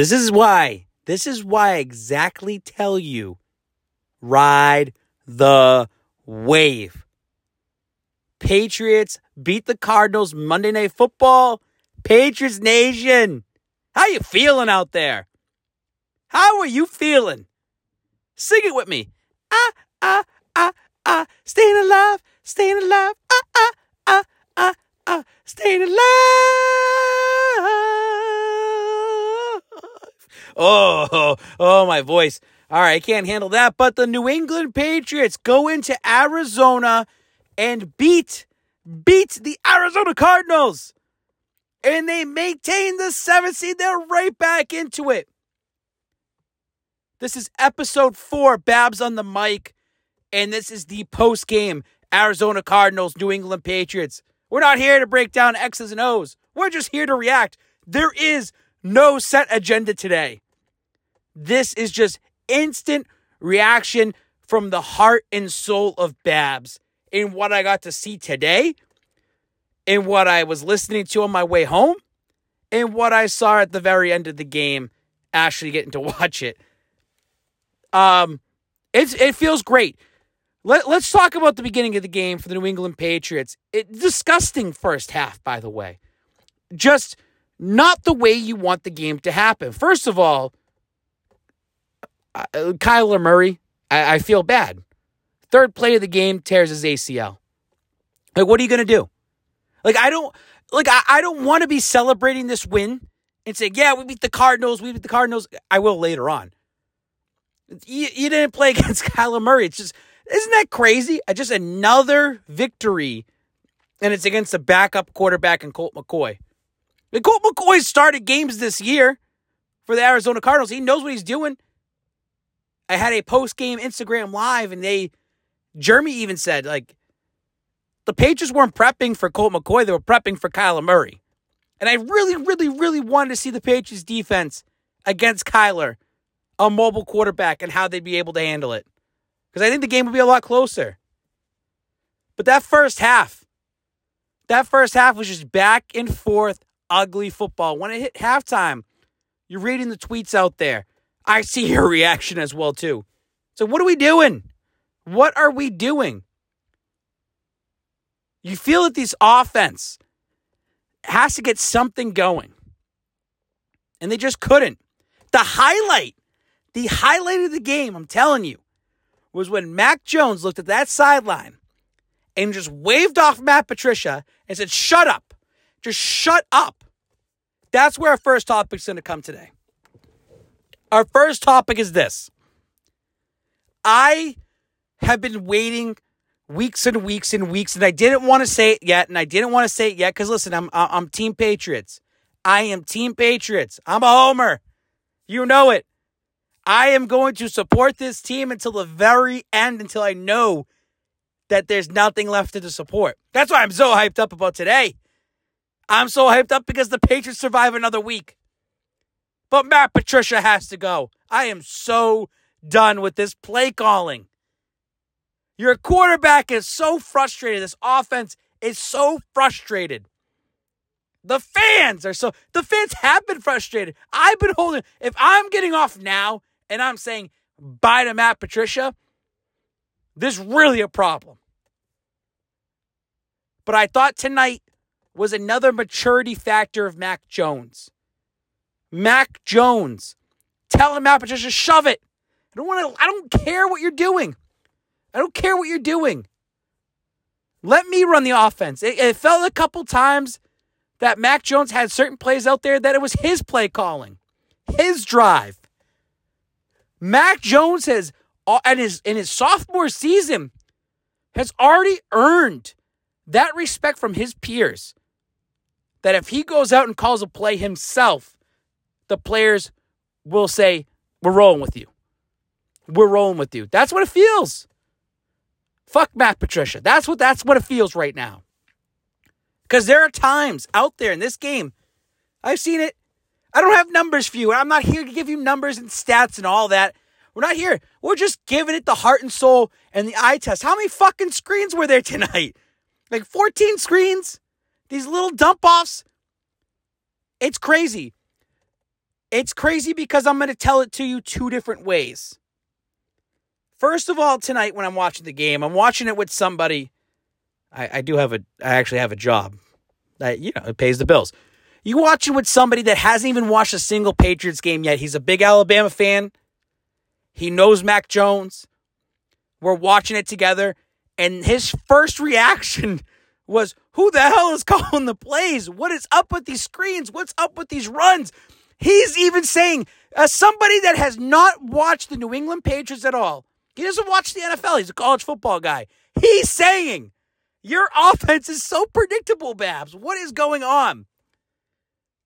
This is why. This is why I exactly tell you ride the wave. Patriots beat the Cardinals Monday Night Football. Patriots Nation. How you feeling out there? How are you feeling? Sing it with me. Ah, ah, ah, ah. Staying alive, staying alive. Ah, ah, ah, ah, ah. Staying alive. Oh, oh, my voice. All right, I can't handle that. But the New England Patriots go into Arizona and beat beat the Arizona Cardinals. And they maintain the seventh seed. They're right back into it. This is episode four, Babz on the mic. And this is the post game Arizona Cardinals, New England Patriots. We're not here to break down X's and O's. We're just here to react. There is no set agenda today. This is just instant reaction from the heart and soul of Babz in what I got to see today, in what I was listening to on my way home, and what I saw at the very end of the game, actually getting to watch it. Um, it's it feels great. Let, let's talk about the beginning of the game for the New England Patriots. It, disgusting first half, by the way. Just not the way you want the game to happen. First of all, uh, Kyler Murray, I, I feel bad. Third play of the game tears his ACL. Like, what are you going to do? Like, I don't, like, I, I don't want to be celebrating this win and say, yeah, we beat the Cardinals, we beat the Cardinals. I will later on. You, you didn't play against Kyler Murray. It's just, isn't that crazy? Uh, just another victory, and it's against a backup quarterback and Colt McCoy. Colt McCoy started games this year for the Arizona Cardinals. He knows what he's doing. I had a post game Instagram live, and they, Jeremy even said, like, the Patriots weren't prepping for Colt McCoy, they were prepping for Kyler Murray. And I really, really, really wanted to see the Patriots defense against Kyler, a mobile quarterback, and how they'd be able to handle it. Because I think the game would be a lot closer. But that first half, that first half was just back and forth, ugly football. When it hit halftime, you're reading the tweets out there. I see your reaction as well too. So what are we doing? What are we doing? You feel that this offense has to get something going. And they just couldn't. The highlight, the highlight of the game, I'm telling you, was when Mac Jones looked at that sideline and just waved off Matt Patricia and said, Shut up. Just shut up. That's where our first topic's going to come today. Our first topic is this. I have been waiting weeks and weeks and weeks, and I didn't want to say it yet, and I didn't want to say it yet because listen, I'm I'm Team Patriots. I am Team Patriots. I'm a homer. You know it. I am going to support this team until the very end, until I know that there's nothing left to support. That's why I'm so hyped up about today. I'm so hyped up because the Patriots survive another week. But Matt Patricia has to go. I am so done with this play calling. Your quarterback is so frustrated. This offense is so frustrated. The fans are so, the fans have been frustrated. I've been holding, if I'm getting off now and I'm saying bye to Matt Patricia, this is really a problem. But I thought tonight was another maturity factor of Mac Jones. Mac Jones. Tell him Matt Patricia, shove it. I don't want to, I don't care what you're doing. I don't care what you're doing. Let me run the offense. It, it felt a couple times that Mac Jones had certain plays out there that it was his play calling, his drive. Mac Jones has, and uh, his in his sophomore season, has already earned that respect from his peers. That if he goes out and calls a play himself, the players will say, We're rolling with you. We're rolling with you. That's what it feels. Fuck Matt Patricia. That's what that's what it feels right now. Because there are times out there in this game, I've seen it. I don't have numbers for you. I'm not here to give you numbers and stats and all that. We're not here. We're just giving it the heart and soul and the eye test. How many fucking screens were there tonight? Like 14 screens? These little dump offs? It's crazy. It's crazy because I'm going to tell it to you two different ways. First of all, tonight when I'm watching the game, I'm watching it with somebody. I, I do have a, I actually have a job that, you know, it pays the bills. You watch it with somebody that hasn't even watched a single Patriots game yet. He's a big Alabama fan. He knows Mac Jones. We're watching it together. And his first reaction was, Who the hell is calling the plays? What is up with these screens? What's up with these runs? He's even saying, as somebody that has not watched the New England Patriots at all, he doesn't watch the NFL. He's a college football guy. He's saying, Your offense is so predictable, Babz. What is going on?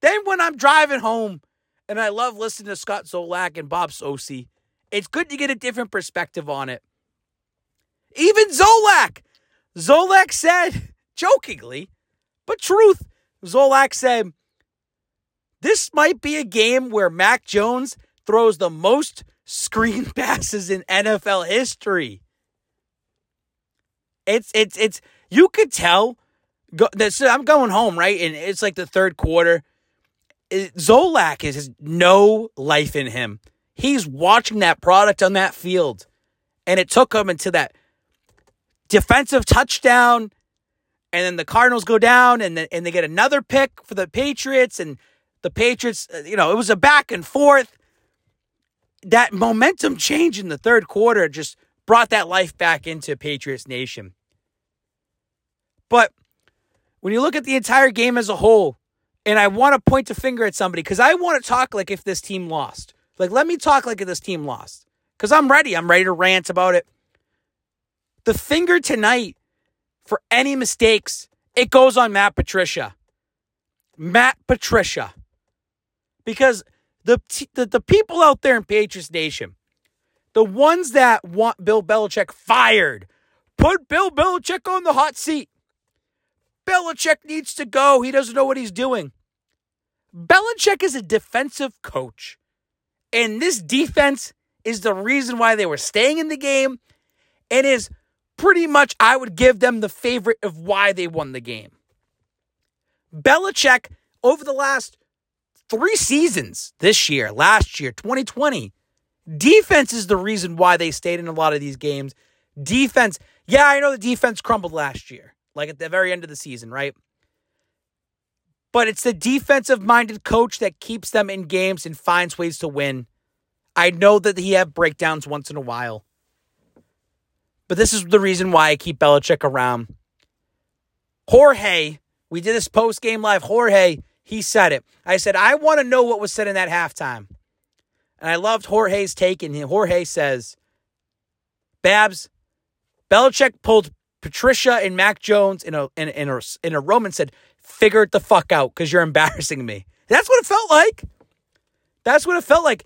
Then when I'm driving home, and I love listening to Scott Zolak and Bob Socci, it's good to get a different perspective on it. Even Zolak, Zolak said, jokingly, but truth, Zolak said, this might be a game where Mac Jones throws the most screen passes in NFL history. It's it's it's you could tell. Go, this, I'm going home right, and it's like the third quarter. Zolak is has no life in him. He's watching that product on that field, and it took him into that defensive touchdown, and then the Cardinals go down, and the, and they get another pick for the Patriots, and the Patriots, uh, you know, it was a back and forth. That momentum change in the third quarter just brought that life back into Patriots Nation. But when you look at the entire game as a whole, and I want to point a finger at somebody because I want to talk like if this team lost. Like, let me talk like if this team lost because I'm ready. I'm ready to rant about it. The finger tonight for any mistakes, it goes on Matt Patricia. Matt Patricia. Because the, the, the people out there in Patriots Nation, the ones that want Bill Belichick fired, put Bill Belichick on the hot seat. Belichick needs to go. He doesn't know what he's doing. Belichick is a defensive coach. And this defense is the reason why they were staying in the game and is pretty much, I would give them the favorite of why they won the game. Belichick, over the last three seasons this year, last year, 2020, defense is the reason why they stayed in a lot of these games. Defense, yeah, I know the defense crumbled last year, like at the very end of the season, right? But it's the defensive minded coach that keeps them in games and finds ways to win. I know that he have breakdowns once in a while. But this is the reason why I keep Belichick around. Jorge, we did this post game live. Jorge, he said it. I said, I want to know what was said in that halftime. And I loved Jorge's take. And Jorge says, Babz, Belichick pulled Patricia and Mac Jones in a in, in a in a room and said, "Figure it the fuck out, because you're embarrassing me." That's what it felt like. That's what it felt like.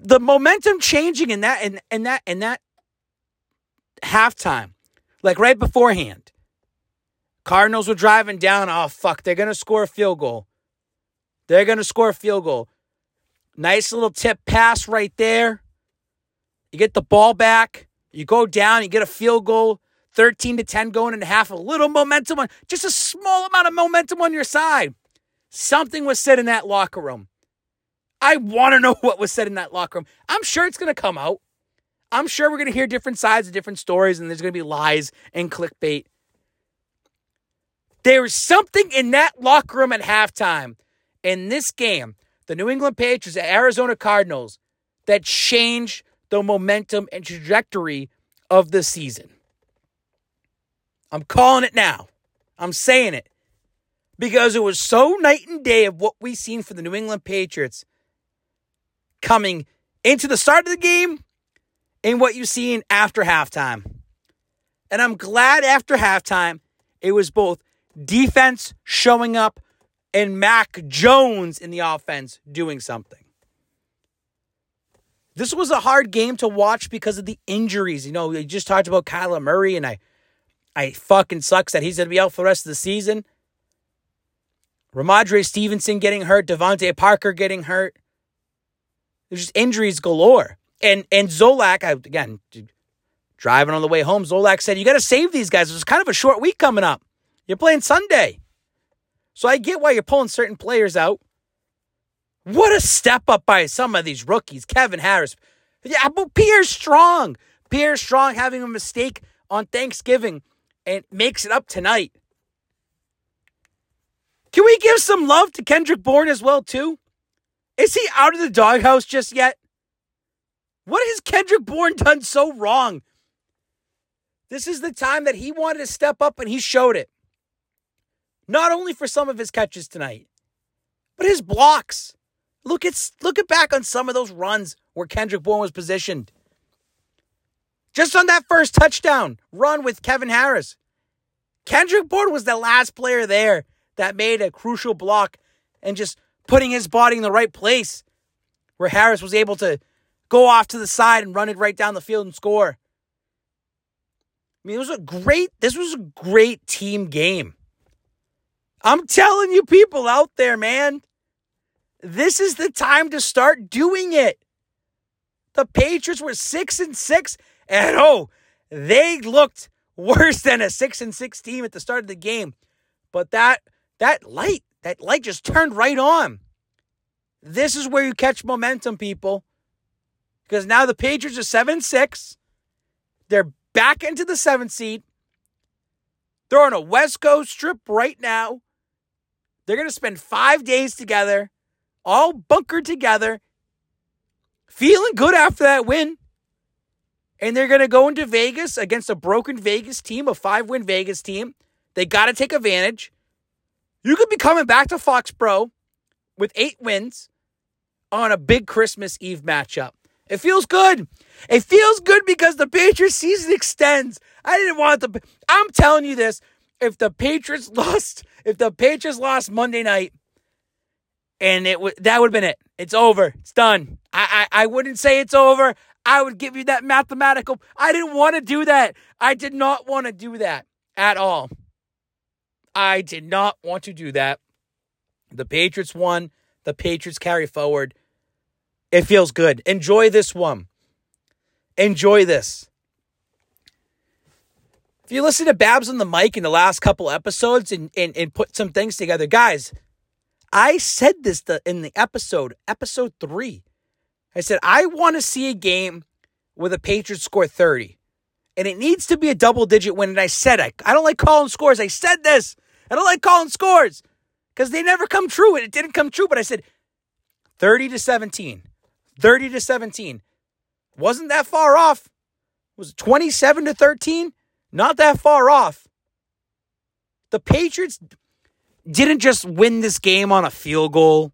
The momentum changing in that in, in that in that halftime, like right beforehand. Cardinals were driving down. Oh, fuck. They're going to score a field goal. They're going to score a field goal. Nice little tip pass right there. You get the ball back. You go down. You get a field goal. 13 to 10 going into half. A little momentum on, just a small amount of momentum on your side. Something was said in that locker room. I want to know what was said in that locker room. I'm sure it's going to come out. I'm sure we're going to hear different sides of different stories, and there's going to be lies and clickbait. There's something in that locker room at halftime in this game, the New England Patriots, the Arizona Cardinals, that changed the momentum and trajectory of the season. I'm calling it now. I'm saying it because it was so night and day of what we've seen for the New England Patriots coming into the start of the game in what you've seen after halftime. And I'm glad after halftime it was both defense showing up and Mac Jones in the offense doing something. This was a hard game to watch because of the injuries. You know, we just talked about Kyler Murray, and I, I fucking sucks that he's going to be out for the rest of the season. Rhamondre Stevenson getting hurt, DeVante Parker getting hurt. There's just injuries galore. And and Zolak, I, again, driving on the way home, Zolak said, You got to save these guys. It's kind of a short week coming up. You're playing Sunday. So I get why you're pulling certain players out. What a step up by some of these rookies. Kevin Harris. Yeah, but Pierre Strong. Pierre Strong having a mistake on Thanksgiving and makes it up tonight. Can we give some love to Kendrick Bourne as well, too? Is he out of the doghouse just yet? What has Kendrick Bourne done so wrong? This is the time that he wanted to step up and he showed it. Not only for some of his catches tonight, but his blocks. Look at look at back on some of those runs where Kendrick Bourne was positioned. Just on that first touchdown run with Kevin Harris. Kendrick Bourne was the last player there that made a crucial block and just putting his body in the right place where Harris was able to go off to the side and run it right down the field and score. I mean, it was a great, this was a great team game. I'm telling you, people out there, man, this is the time to start doing it. The Patriots were six and six, and oh, they looked worse than a six and six team at the start of the game. But that that light, that light just turned right on. This is where you catch momentum, people. Because now the Patriots are 7 6. They're back into the seventh seed. They're on a West Coast trip right now. They're going to spend five days together, all bunkered together, feeling good after that win. And they're going to go into Vegas against a broken Vegas team, a five win Vegas team. They got to take advantage. You could be coming back to Foxborough with eight wins on a big Christmas Eve matchup. It feels good. It feels good because the Patriots season extends. I didn't want the. I'm telling you this. If the Patriots lost, if the Patriots lost Monday night, and it would that would have been it. It's over. It's done. I, I I wouldn't say it's over. I would give you that mathematical. I didn't want to do that. I did not want to do that at all. I did not want to do that. The Patriots won. The Patriots carry forward. It feels good. Enjoy this one. Enjoy this. If you listen to Babz on the mic in the last couple episodes and, and, and put some things together, guys, I said this in the episode, episode three. I said, I want to see a game where the Patriots score 30. And it needs to be a double digit win. And I said, I, I don't like calling scores. I said this. I don't like calling scores because they never come true. And it didn't come true. But I said 30 to 17. 30 to 17. Wasn't that far off. Was it 27 to 13? Not that far off. The Patriots didn't just win this game on a field goal,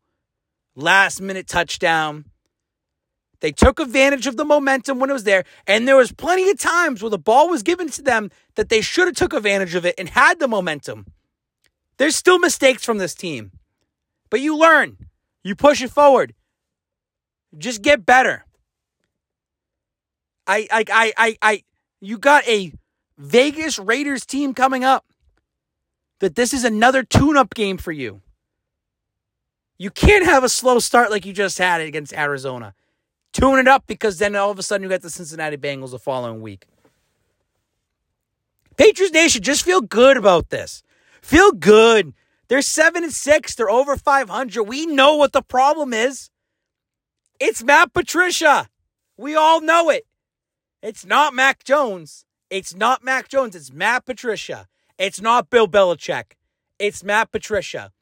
last minute touchdown. They took advantage of the momentum when it was there, and there was plenty of times where the ball was given to them that they should have took advantage of it and had the momentum. There's still mistakes from this team. But you learn. You push it forward. Just get better. I, I, I, I, I, you got a Vegas Raiders team coming up. That this is another tune-up game for you. You can't have a slow start like you just had against Arizona. Tune it up because then all of a sudden you got the Cincinnati Bengals the following week. Patriots Nation, just feel good about this. Feel good. They're seven and six. They're over 500. We know what the problem is. It's Matt Patricia. We all know it. It's not Mac Jones. It's not Mac Jones. It's Matt Patricia. It's not Bill Belichick. It's Matt Patricia.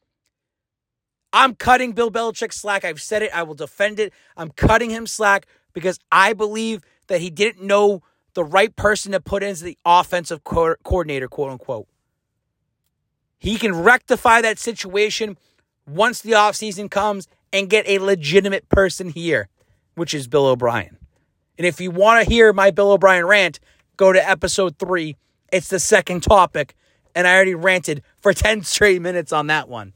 I'm cutting Bill Belichick slack. I've said it. I will defend it. I'm cutting him slack because I believe that he didn't know the right person to put as the offensive co- coordinator, quote unquote. He can rectify that situation once the offseason comes and get a legitimate person here, which is Bill O'Brien. And if you want to hear my Bill O'Brien rant, go to episode three. It's the second topic, and I already ranted for 10 straight minutes on that one.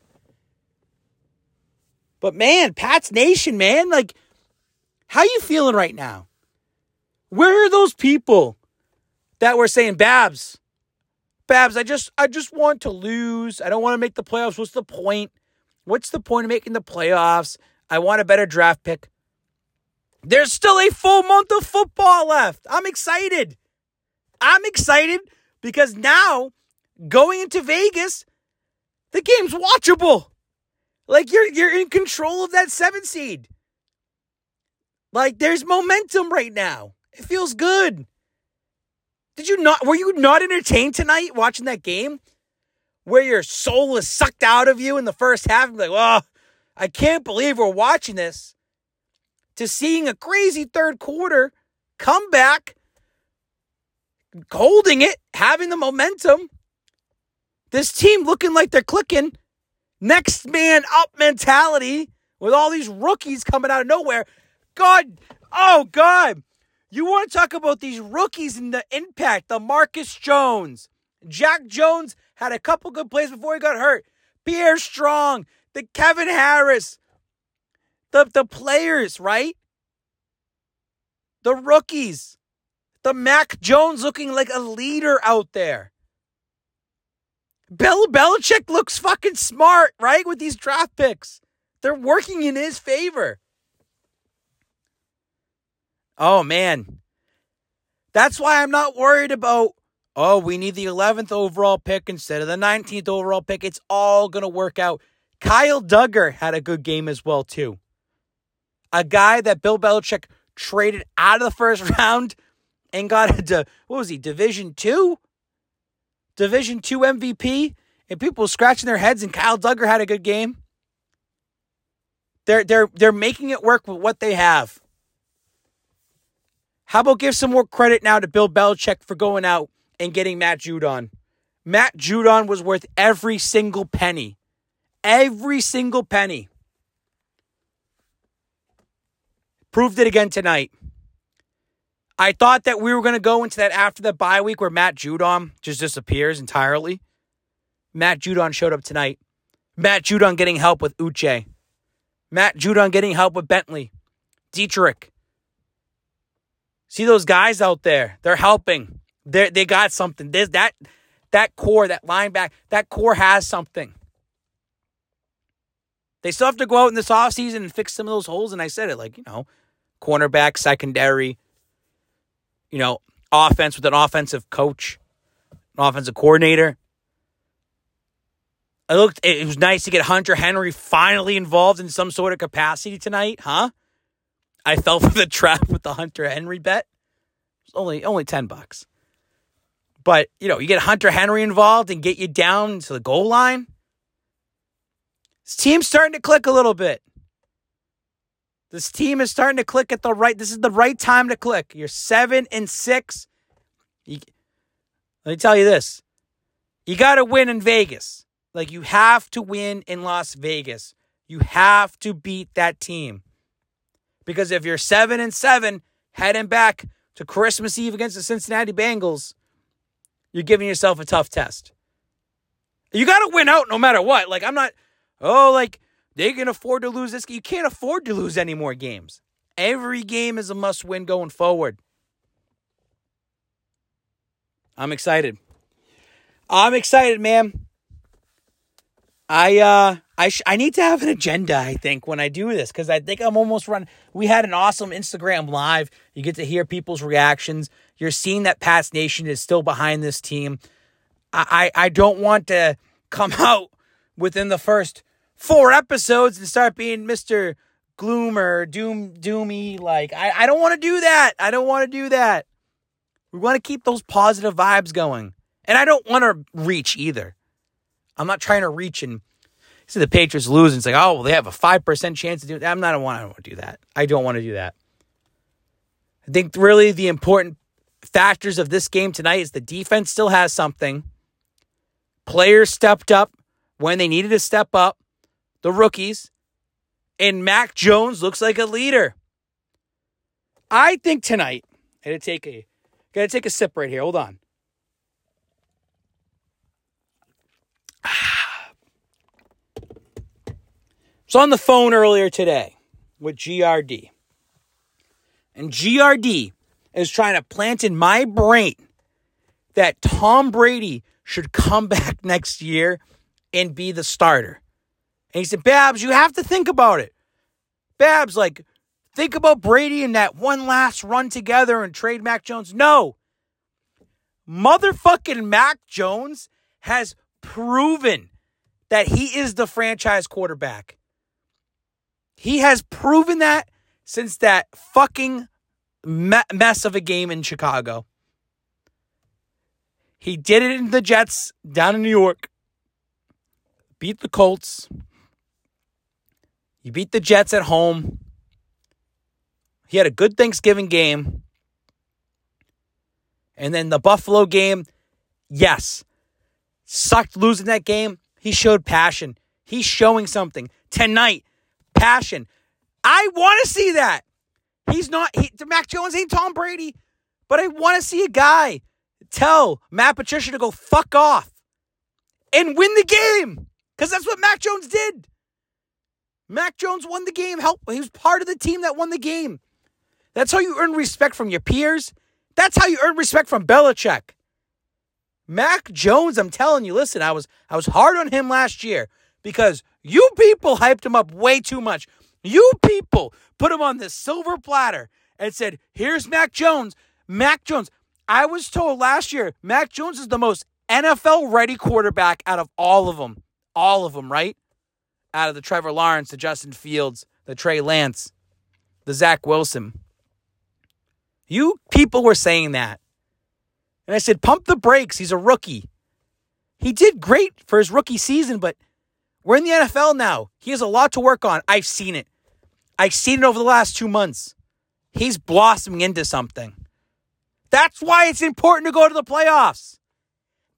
But man, Pat's Nation, man, like, how you feeling right now? Where are those people that were saying, Babz, Babz, I just I just want to lose. I don't want to make the playoffs. What's the point? What's the point of making the playoffs? I want a better draft pick. There's still a full month of football left. I'm excited. I'm excited because now going into Vegas, the game's watchable. Like you're you're in control of that seven seed. Like there's momentum right now. It feels good. Did you not were you not entertained tonight watching that game? Where your soul is sucked out of you in the first half and be like, well, I can't believe we're watching this. To seeing a crazy third quarter come back, holding it, having the momentum. This team looking like they're clicking. Next man up mentality with all these rookies coming out of nowhere. God, oh God. You want to talk about these rookies and the impact, the Marcus Jones. Jack Jones had a couple good plays before he got hurt. Pierre Strong, the Kevin Harris, the, the players, right? The rookies. The Mac Jones looking like a leader out there. Bill Belichick looks fucking smart, right? With these draft picks. They're working in his favor. Oh, man. That's why I'm not worried about, oh, we need the 11th overall pick instead of the 19th overall pick. It's all going to work out. Kyle Dugger had a good game as well, too. A guy that Bill Belichick traded out of the first round and got into, what was he, Division 2? Division 2 MVP? And people scratching their heads, and Kyle Dugger had a good game. They're, they're, they're making it work with what they have. How about give some more credit now to Bill Belichick for going out and getting Matt Judon? Matt Judon was worth every single penny. Every single penny. Proved it again tonight. I thought that we were going to go into that after the bye week where Matt Judon just disappears entirely. Matt Judon showed up tonight. Matt Judon getting help with Uche. Matt Judon getting help with Bentley. Deatrich. See those guys out there? They're helping. They they got something. There's that that core, that linebacker, that core has something. They still have to go out in this offseason and fix some of those holes. And I said it like, you know, cornerback, secondary, you know, offense with an offensive coach, an offensive coordinator. I looked, it was nice to get Hunter Henry finally involved in some sort of capacity tonight, huh? I fell for the trap with the Hunter Henry bet. It's only only 10 bucks. But, you know, you get Hunter Henry involved and get you down to the goal line. This team's starting to click a little bit. This team is starting to click at the right. This is the right time to click. You're seven and six. You, let me tell you this: you got to win in Vegas. Like you have to win in Las Vegas. You have to beat that team. Because if you're seven and seven, heading back to Christmas Eve against the Cincinnati Bengals, you're giving yourself a tough test. You got to win out no matter what. Like, I'm not, oh, like, they can afford to lose this. You can't afford to lose any more games. Every game is a must win going forward. I'm excited. I'm excited, man. I uh I sh- I need to have an agenda. I think when I do this because I think I'm almost run. We had an awesome Instagram live. You get to hear people's reactions. You're seeing that Pats Nation is still behind this team. I I, I don't want to come out within the first four episodes and start being Mister Gloomer, Doom, Doomy. Like I I don't want to do that. I don't want to do that. We want to keep those positive vibes going, and I don't want to reach either. I'm not trying to reach and see the Patriots lose and it's like, oh, well, they have a 5% chance to do it. I'm not, a one- I don't want to do that. I don't want to do that. I think really the important factors of this game tonight is the defense still has something. Players stepped up when they needed to step up, the rookies. And Mac Jones looks like a leader. I think tonight, I gotta take a gotta take a sip right here. Hold on. So on the phone earlier today with GRD. And GRD is trying to plant in my brain that Tom Brady should come back next year and be the starter. And he said, Babz, you have to think about it. Babz, like, think about Brady and that one last run together and trade Mac Jones. No. Motherfucking Mac Jones has proven that he is the franchise quarterback. He has proven that since that fucking me- mess of a game in Chicago. He did it in the Jets down in New York. Beat the Colts. You beat the Jets at home. He had a good Thanksgiving game. And then the Buffalo game, yes, sucked losing that game. He showed passion. He's showing something tonight. Passion. I want to see that. He's not. He, Mac Jones ain't Tom Brady, but I want to see a guy tell Matt Patricia to go fuck off and win the game because that's what Mac Jones did. Mac Jones won the game. Help. He was part of the team that won the game. That's how you earn respect from your peers. That's how you earn respect from Belichick. Mac Jones, I'm telling you, listen, I was I was hard on him last year because you people hyped him up way too much. You people put him on this silver platter and said, "Here's Mac Jones." Mac Jones. I was told last year Mac Jones is the most NFL ready quarterback out of all of them. All of them, right? Out of the Trevor Lawrence, the Justin Fields, the Trey Lance, the Zach Wilson. You people were saying that. And I said, pump the brakes. He's a rookie. He did great for his rookie season, but we're in the NFL now. He has a lot to work on. I've seen it. I've seen it over the last two months. He's blossoming into something. That's why it's important to go to the playoffs.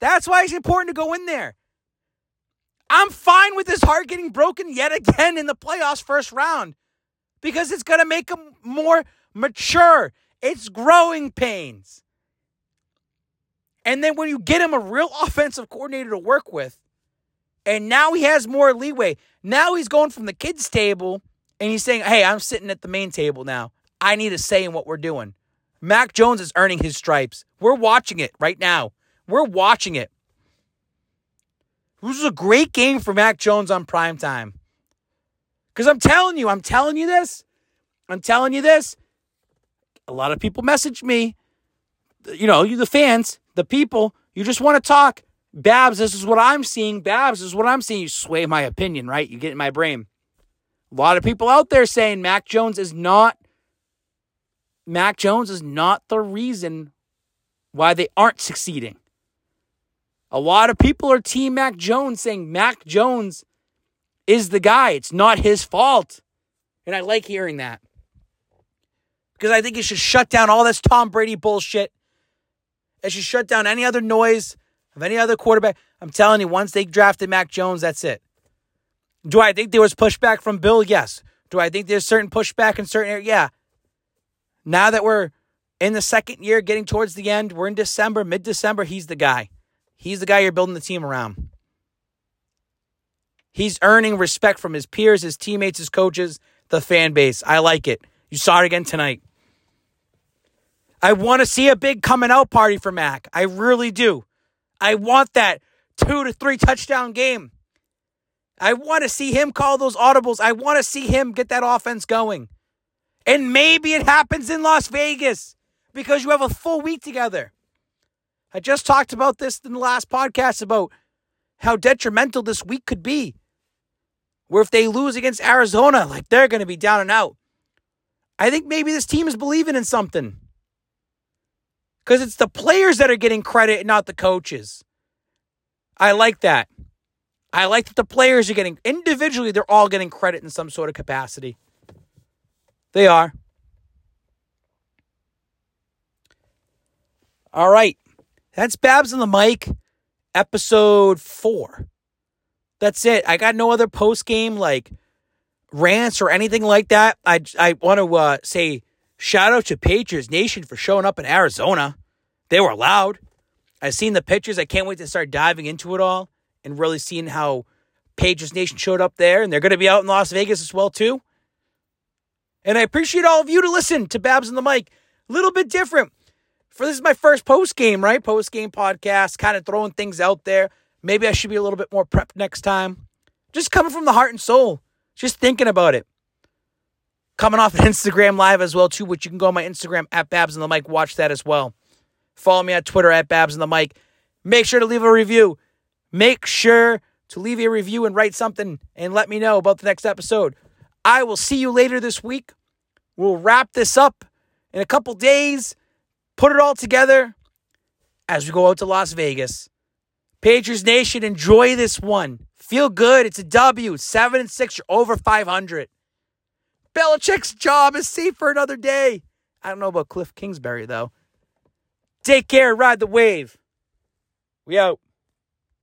That's why it's important to go in there. I'm fine with his heart getting broken yet again in the playoffs first round because it's going to make him more mature. It's growing pains. And then when you get him a real offensive coordinator to work with, and now he has more leeway. Now he's going from the kids' table and he's saying, Hey, I'm sitting at the main table now. I need a say in what we're doing. Mac Jones is earning his stripes. We're watching it right now. We're watching it. This was a great game for Mac Jones on prime time. Because I'm telling you, I'm telling you this. I'm telling you this. A lot of people message me. You know, you the fans, the people, you just want to talk. Babz, this is what I'm seeing. Babz, this is what I'm seeing. You sway my opinion, right? You get in my brain. A lot of people out there saying Mac Jones is not Mac Jones is not the reason why they aren't succeeding. A lot of people are team Mac Jones saying Mac Jones is the guy. It's not his fault. And I like hearing that. Because I think it should shut down all this Tom Brady bullshit. It should shut down any other noise of any other quarterback. I'm telling you, once they drafted Mac Jones, that's it. Do I think there was pushback from Bill? Yes. Do I think there's certain pushback in certain areas? Yeah. Now that we're in the second year, getting towards the end, we're in December, mid December, he's the guy. He's the guy you're building the team around. He's earning respect from his peers, his teammates, his coaches, the fan base. I like it. You saw it again tonight. I want to see a big coming out party for Mac. I really do. I want that two to three touchdown game. I want to see him call those audibles. I want to see him get that offense going. And maybe it happens in Las Vegas because you have a full week together. I just talked about this in the last podcast about how detrimental this week could be. Where if they lose against Arizona, like they're going to be down and out. I think maybe this team is believing in something. Because it's the players that are getting credit, not the coaches. I like that. I like that the players are getting, individually, they're all getting credit in some sort of capacity. They are. All right. That's Babz on the mic, episode four. That's it. I got no other post game like rants or anything like that. I, I want to uh, say shout out to Patriots Nation for showing up in Arizona. They were loud. I've seen the pictures. I can't wait to start diving into it all and really seeing how Patriots Nation showed up there. And they're going to be out in Las Vegas as well, too. And I appreciate all of you to listen to Babz on the mic. A little bit different. For this is my first post game, right? Post game podcast, kind of throwing things out there. Maybe I should be a little bit more prepped next time. Just coming from the heart and soul. Just thinking about it. Coming off an Instagram live as well, too, which you can go on my Instagram at Babz on the mic. Watch that as well. Follow me on Twitter at Babz on the mic. Make sure to leave a review. Make sure to leave a review and write something and let me know about the next episode. I will see you later this week. We'll wrap this up in a couple days, put it all together as we go out to Las Vegas. Patriots Nation, enjoy this one. Feel good. It's a W. Seven and six. You're over 500. Belichick's job is safe for another day. I don't know about Cliff Kingsbury, though. Take care. Ride the wave. We out.